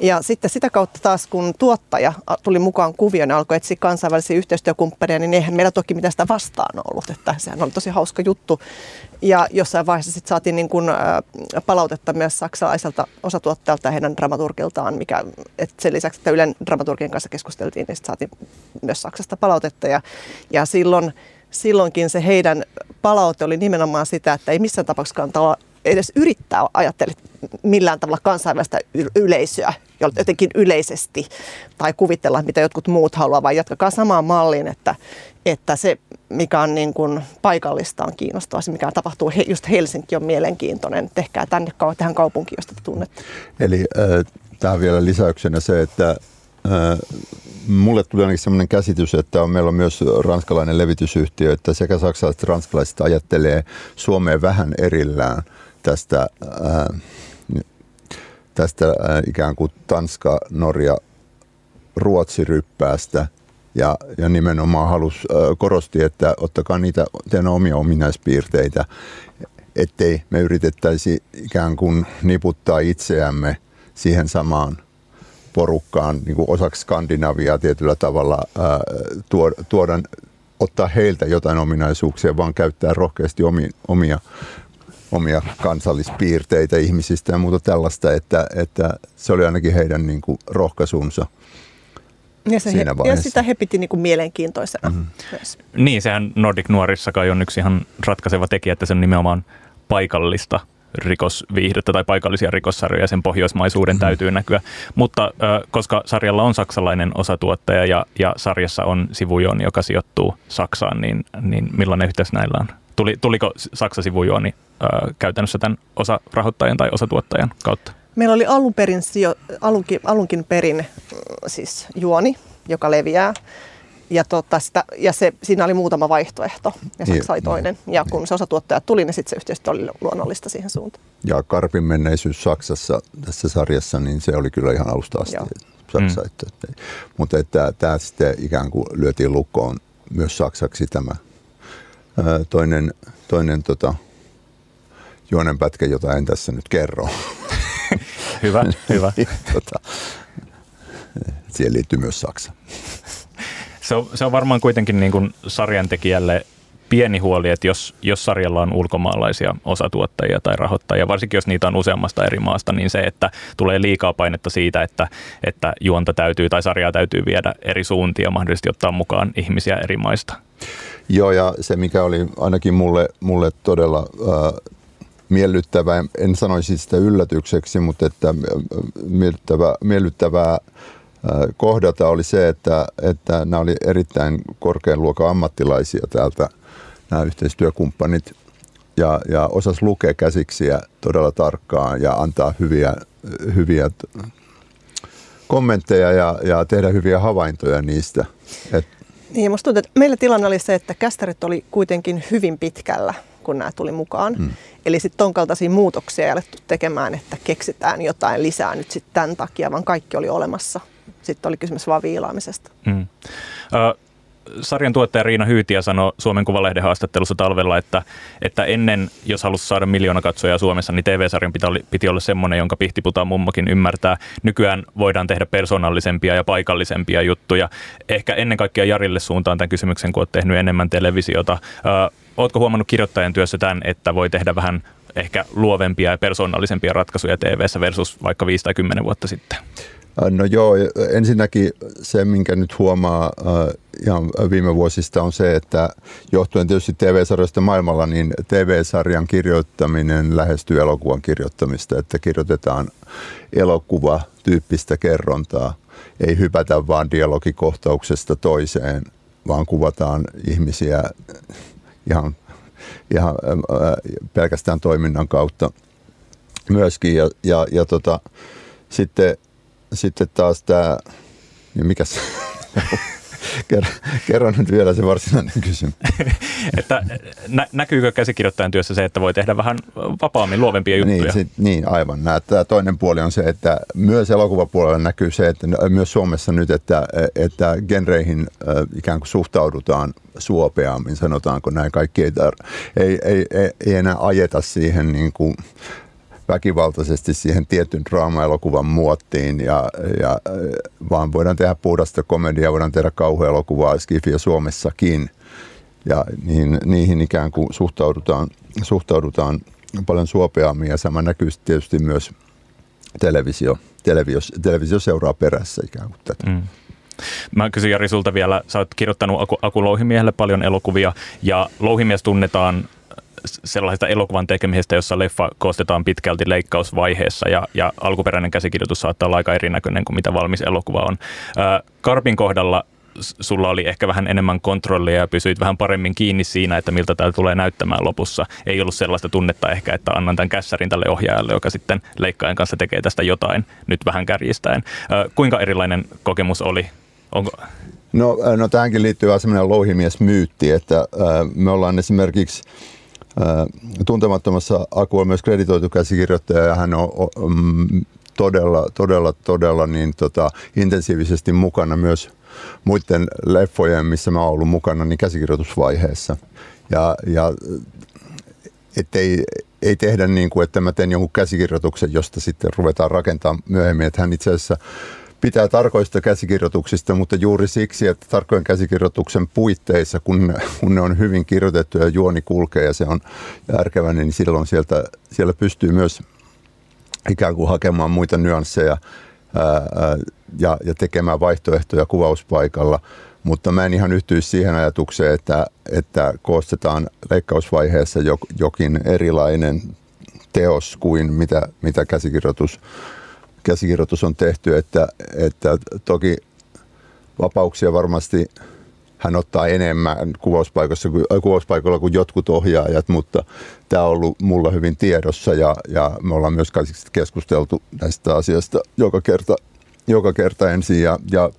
Ja sitten sitä kautta taas, kun tuottaja tuli mukaan kuvioon ja alkoi etsiä kansainvälisiä yhteistyökumppaneja, niin eihän meillä toki mitään sitä vastaan ollut. Että sehän oli tosi hauska juttu. Ja jossain vaiheessa sitten saatiin niin kuin, palautetta myös saksalaiselta osatuottajalta ja heidän dramaturgiltaan, mikä, että sen lisäksi, että Ylen dramaturgien kanssa keskusteltiin, niin saatiin myös Saksasta palautetta. Ja, ja silloin silloinkin se heidän palaute oli nimenomaan sitä, että ei missään tapauksessa kannata edes yrittää ajatella millään tavalla kansainvälistä yleisöä jotenkin yleisesti tai kuvitella, mitä jotkut muut haluavat, vaan jatkakaa samaan malliin, että, että se, mikä on niin kuin paikallista, on kiinnostavaa, se, mikä tapahtuu, just Helsinki on mielenkiintoinen, tehkää tänne tähän kaupunkiin, josta te tunnette. Eli äh, tähän vielä lisäyksenä se, että äh, mulle tuli ainakin sellainen käsitys, että on, meillä on myös ranskalainen levitysyhtiö, että sekä saksalaiset että ranskalaiset ajattelee Suomeen vähän erillään tästä, ää, tästä ää, ikään kuin Tanska, Norja, Ruotsi-ryppäästä ja, ja nimenomaan halus, ää, korosti, että ottakaa niitä teidän omia ominaispiirteitä, ettei me yritettäisi ikään kuin niputtaa itseämme siihen samaan – porukkaan niin kuin osaksi Skandinaviaa tietyllä tavalla ää, tuoda, ottaa heiltä jotain ominaisuuksia, vaan käyttää rohkeasti omia, omia, omia kansallispiirteitä ihmisistä ja muuta tällaista, että, että se oli ainakin heidän niin kuin, rohkaisunsa. Ja, se siinä he, ja sitä he piti niin kuin mielenkiintoisena mm-hmm. myös. Niin, sehän Nordic Nuorissa kai on yksi ihan ratkaiseva tekijä, että se on nimenomaan paikallista rikosviihdettä tai paikallisia rikossarjoja, sen pohjoismaisuuden mm. täytyy näkyä. Mutta koska sarjalla on saksalainen osatuottaja ja, ja sarjassa on sivujooni, joka sijoittuu Saksaan, niin, niin millainen yhteys näillä on? Tuli, tuliko Saksa-sivujooni ö, käytännössä tämän osarahoittajan tai osatuottajan kautta? Meillä oli alun perin, alunkin, alunkin perin siis juoni, joka leviää ja, tota sitä, ja se, siinä oli muutama vaihtoehto ja Saksa niin, oli toinen. Niin, ja kun se osatuottaja tuli, niin sitten se yhteistyö oli luonnollista siihen suuntaan. Ja Karpin menneisyys Saksassa tässä sarjassa, niin se oli kyllä ihan alusta asti. Saksa, mm. että, että, mutta että tämä sitten ikään kuin lyötiin lukkoon myös saksaksi tämä toinen, toinen tota, juonenpätkä, jota en tässä nyt kerro. hyvä, hyvä. [LAUGHS] tota, siihen liittyy myös Saksa. Se on, se on varmaan kuitenkin niin kuin sarjan tekijälle pieni huoli, että jos, jos sarjalla on ulkomaalaisia osatuottajia tai rahoittajia, varsinkin jos niitä on useammasta eri maasta, niin se, että tulee liikaa painetta siitä, että, että juonta täytyy tai sarjaa täytyy viedä eri suuntia, mahdollisesti ottaa mukaan ihmisiä eri maista. Joo, ja se mikä oli ainakin mulle, mulle todella äh, miellyttävää, en sanoisi sitä yllätykseksi, mutta että miellyttävää, miellyttävää kohdata oli se, että, että nämä oli erittäin korkean luokan ammattilaisia täältä, nämä yhteistyökumppanit, ja, ja osas lukea käsiksiä todella tarkkaan ja antaa hyviä, hyviä kommentteja ja, ja tehdä hyviä havaintoja niistä. Et, niin, musta tuntuu, että meillä tilanne oli se, että kästärit oli kuitenkin hyvin pitkällä, kun nämä tuli mukaan. Hmm. Eli sitten ton kaltaisia muutoksia ei alettu tekemään, että keksitään jotain lisää nyt sitten tämän takia, vaan kaikki oli olemassa sitten oli kysymys vaan viilaamisesta. Mm. Uh, sarjan tuottaja Riina Hyytiä sanoi Suomen Kuvalehden haastattelussa talvella, että, että ennen, jos halusi saada miljoona katsojaa Suomessa, niin TV-sarjan piti, piti olla semmoinen, jonka pihtiputaan mummokin ymmärtää. Nykyään voidaan tehdä persoonallisempia ja paikallisempia juttuja. Ehkä ennen kaikkea Jarille suuntaan tämän kysymyksen, kun olet tehnyt enemmän televisiota. Ootko huomannut kirjoittajan työssä tämän, että voi tehdä vähän ehkä luovempia ja persoonallisempia ratkaisuja TV-ssä versus vaikka 5 tai 10 vuotta sitten? No joo, ensinnäkin se, minkä nyt huomaa äh, ihan viime vuosista on se, että johtuen tietysti TV-sarjoista maailmalla, niin TV-sarjan kirjoittaminen lähestyy elokuvan kirjoittamista, että kirjoitetaan elokuva-tyyppistä kerrontaa. Ei hypätä vaan dialogikohtauksesta toiseen, vaan kuvataan ihmisiä ihan, ihan äh, pelkästään toiminnan kautta myöskin. Ja, ja, ja tota, sitten, sitten taas tämä, niin mikä se kerro, kerro nyt vielä se varsinainen kysymys. [LAUGHS] että nä, näkyykö käsikirjoittajan työssä se, että voi tehdä vähän vapaammin luovempia juttuja? Niin, sit, niin aivan. Tämä toinen puoli on se, että myös elokuvapuolella näkyy se, että myös Suomessa nyt, että, että genreihin ikään kuin suhtaudutaan suopeammin, sanotaanko näin. Kaikki ei, tar- ei, ei, ei, ei enää ajeta siihen niin kuin väkivaltaisesti siihen tietyn draama-elokuvan muottiin, ja, ja, vaan voidaan tehdä puhdasta komediaa, voidaan tehdä kauhuelokuvaa, skifiä Suomessakin. Ja niihin, niihin ikään kuin suhtaudutaan, suhtaudutaan paljon suopeammin ja sama näkyy tietysti myös televisio. Televisio, televisio seuraa perässä ikään kuin tätä. Mm. Mä kysyn Jari sulta vielä, sä oot kirjoittanut Aku, Aku Louhimiehelle paljon elokuvia ja Louhimies tunnetaan sellaisesta elokuvan tekemisestä, jossa leffa koostetaan pitkälti leikkausvaiheessa ja, ja alkuperäinen käsikirjoitus saattaa olla aika erinäköinen kuin mitä valmis elokuva on. Karpin kohdalla sulla oli ehkä vähän enemmän kontrollia ja pysyit vähän paremmin kiinni siinä, että miltä tämä tulee näyttämään lopussa. Ei ollut sellaista tunnetta ehkä, että annan tämän kässärin tälle ohjaajalle, joka sitten leikkaajan kanssa tekee tästä jotain, nyt vähän kärjistäen. Kuinka erilainen kokemus oli? Onko... No, no tähänkin liittyy vähän semmoinen louhimiesmyytti, että me ollaan esimerkiksi Tuntemattomassa Aku on myös kreditoitu käsikirjoittaja ja hän on mm, todella, todella, todella niin tota, intensiivisesti mukana myös muiden leffojen, missä mä oon ollut mukana, niin käsikirjoitusvaiheessa. Ja, ja ettei, ei tehdä niin kuin, että mä teen jonkun käsikirjoituksen, josta sitten ruvetaan rakentamaan myöhemmin. Että hän itse asiassa pitää tarkoista käsikirjoituksista, mutta juuri siksi, että tarkojen käsikirjoituksen puitteissa, kun kun ne on hyvin kirjoitettu ja juoni kulkee ja se on järkevä, niin silloin sieltä, siellä pystyy myös ikään kuin hakemaan muita nyansseja ää, ja, ja tekemään vaihtoehtoja kuvauspaikalla. Mutta mä en ihan yhtyisi siihen ajatukseen, että, että koostetaan leikkausvaiheessa jokin erilainen teos kuin mitä, mitä käsikirjoitus käsikirjoitus on tehty, että, että toki vapauksia varmasti hän ottaa enemmän kuvauspaikassa, äh, kuvauspaikalla kuin jotkut ohjaajat, mutta tämä on ollut mulla hyvin tiedossa ja, ja me ollaan myös keskusteltu näistä asiasta joka kerta, joka kerta ensin. Ja, ja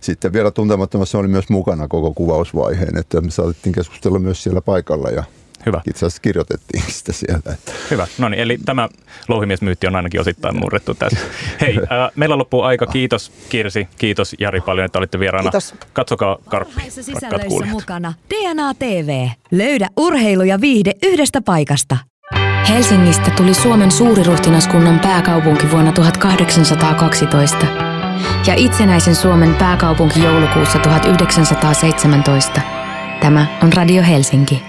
sitten vielä tuntemattomassa oli myös mukana koko kuvausvaiheen, että me saatettiin keskustella myös siellä paikalla ja Hyvä. Itse asiassa kirjoitettiin sitä sieltä. Hyvä. No niin, eli tämä louhimiesmyytti on ainakin osittain murrettu tässä. Hei, äh, meillä loppuu aika. Kiitos Kirsi, kiitos Jari paljon, että olitte vieraana. Kiitos. Katsokaa Karppi, sisällöissä mukana DNA TV. Löydä urheilu ja viihde yhdestä paikasta. Helsingistä tuli Suomen suuriruhtinaskunnan pääkaupunki vuonna 1812 ja itsenäisen Suomen pääkaupunki joulukuussa 1917. Tämä on Radio Helsinki.